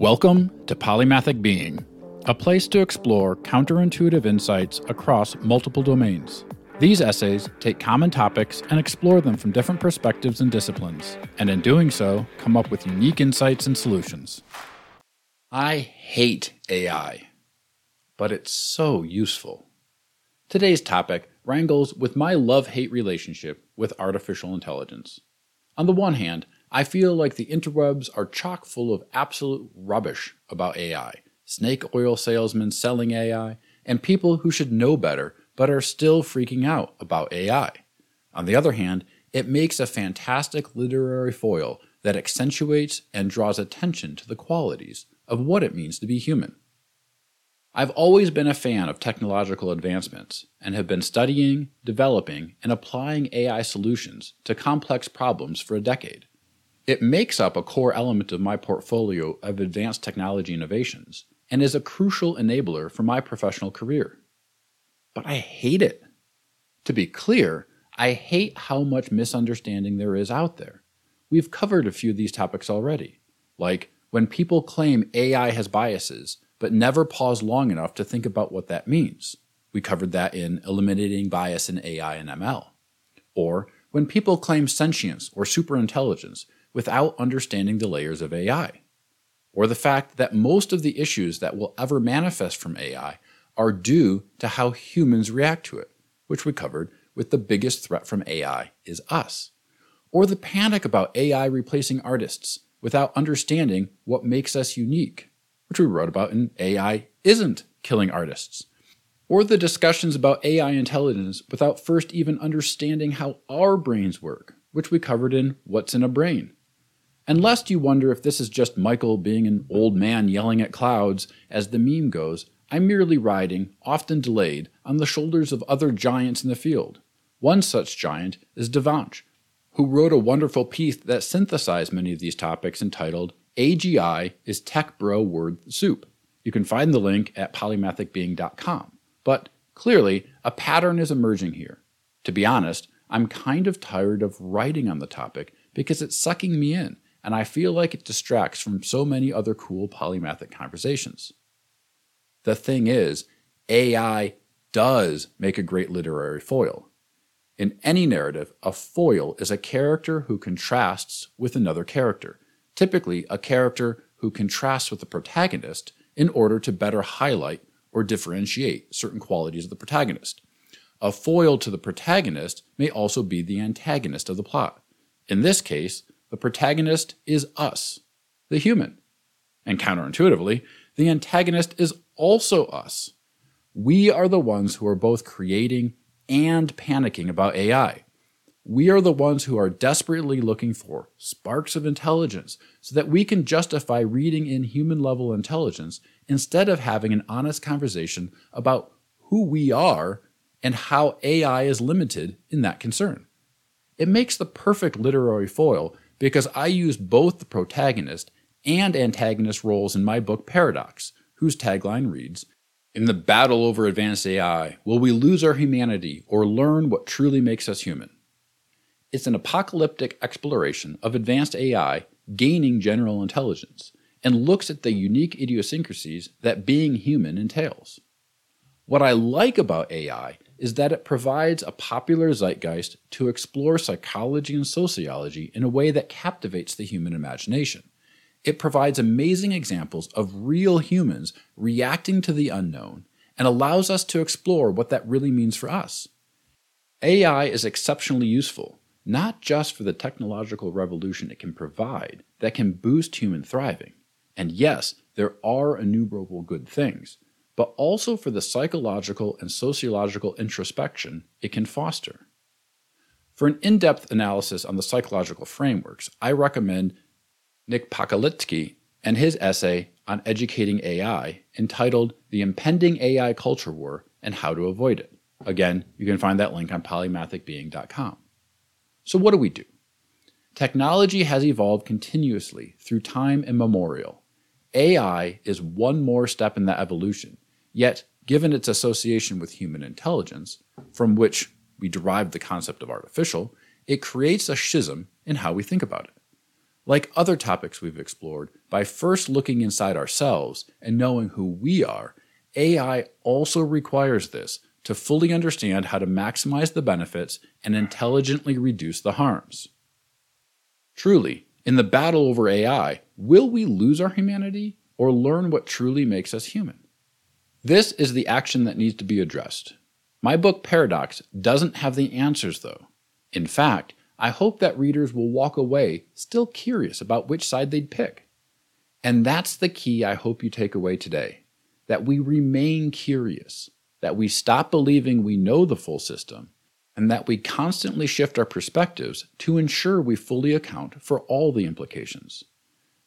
Welcome to Polymathic Being, a place to explore counterintuitive insights across multiple domains. These essays take common topics and explore them from different perspectives and disciplines, and in doing so, come up with unique insights and solutions. I hate AI, but it's so useful. Today's topic wrangles with my love hate relationship with artificial intelligence. On the one hand, I feel like the interwebs are chock full of absolute rubbish about AI snake oil salesmen selling AI, and people who should know better but are still freaking out about AI. On the other hand, it makes a fantastic literary foil that accentuates and draws attention to the qualities of what it means to be human. I've always been a fan of technological advancements and have been studying, developing, and applying AI solutions to complex problems for a decade. It makes up a core element of my portfolio of advanced technology innovations and is a crucial enabler for my professional career. But I hate it. To be clear, I hate how much misunderstanding there is out there. We've covered a few of these topics already, like when people claim AI has biases but never pause long enough to think about what that means. We covered that in Eliminating Bias in AI and ML. Or when people claim sentience or superintelligence without understanding the layers of AI. Or the fact that most of the issues that will ever manifest from AI are due to how humans react to it, which we covered with the biggest threat from AI is us. Or the panic about AI replacing artists without understanding what makes us unique which we wrote about in AI Isn't Killing Artists, or the discussions about AI intelligence without first even understanding how our brains work, which we covered in What's in a Brain. And lest you wonder if this is just Michael being an old man yelling at clouds, as the meme goes, I'm merely riding, often delayed, on the shoulders of other giants in the field. One such giant is Devansh, who wrote a wonderful piece that synthesized many of these topics entitled AGI is tech bro word soup. You can find the link at polymathicbeing.com. But clearly, a pattern is emerging here. To be honest, I'm kind of tired of writing on the topic because it's sucking me in, and I feel like it distracts from so many other cool polymathic conversations. The thing is, AI does make a great literary foil. In any narrative, a foil is a character who contrasts with another character typically a character who contrasts with the protagonist in order to better highlight or differentiate certain qualities of the protagonist. A foil to the protagonist may also be the antagonist of the plot. In this case, the protagonist is us, the human. And counterintuitively, the antagonist is also us. We are the ones who are both creating and panicking about AI. We are the ones who are desperately looking for sparks of intelligence so that we can justify reading in human level intelligence instead of having an honest conversation about who we are and how AI is limited in that concern. It makes the perfect literary foil because I use both the protagonist and antagonist roles in my book Paradox, whose tagline reads In the battle over advanced AI, will we lose our humanity or learn what truly makes us human? It's an apocalyptic exploration of advanced AI gaining general intelligence and looks at the unique idiosyncrasies that being human entails. What I like about AI is that it provides a popular zeitgeist to explore psychology and sociology in a way that captivates the human imagination. It provides amazing examples of real humans reacting to the unknown and allows us to explore what that really means for us. AI is exceptionally useful not just for the technological revolution it can provide that can boost human thriving. And yes, there are innumerable good things, but also for the psychological and sociological introspection it can foster. For an in depth analysis on the psychological frameworks, I recommend Nick Potkalitsky and his essay on educating AI entitled The Impending AI Culture War and How to Avoid It. Again, you can find that link on polymathicbeing.com. So, what do we do? Technology has evolved continuously through time immemorial. AI is one more step in that evolution, yet, given its association with human intelligence, from which we derive the concept of artificial, it creates a schism in how we think about it. Like other topics we've explored, by first looking inside ourselves and knowing who we are, AI also requires this to fully understand how to maximize the benefits and intelligently reduce the harms. Truly, in the battle over AI, will we lose our humanity or learn what truly makes us human? This is the action that needs to be addressed. My book Paradox doesn't have the answers, though. In fact, I hope that readers will walk away still curious about which side they'd pick. And that's the key I hope you take away today that we remain curious, that we stop believing we know the full system, and that we constantly shift our perspectives to ensure we fully account for all the implications.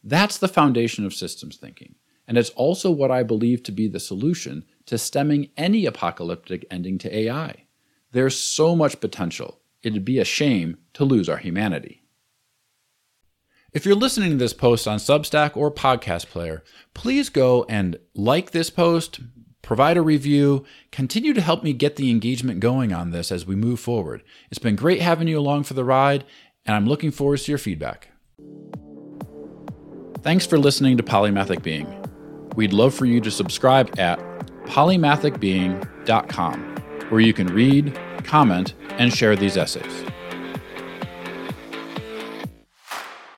That's the foundation of systems thinking, and it's also what I believe to be the solution to stemming any apocalyptic ending to AI. There's so much potential, it'd be a shame to lose our humanity. If you're listening to this post on Substack or Podcast Player, please go and like this post, provide a review, continue to help me get the engagement going on this as we move forward. It's been great having you along for the ride, and I'm looking forward to your feedback. Thanks for listening to Polymathic Being. We'd love for you to subscribe at polymathicbeing.com, where you can read, comment, and share these essays.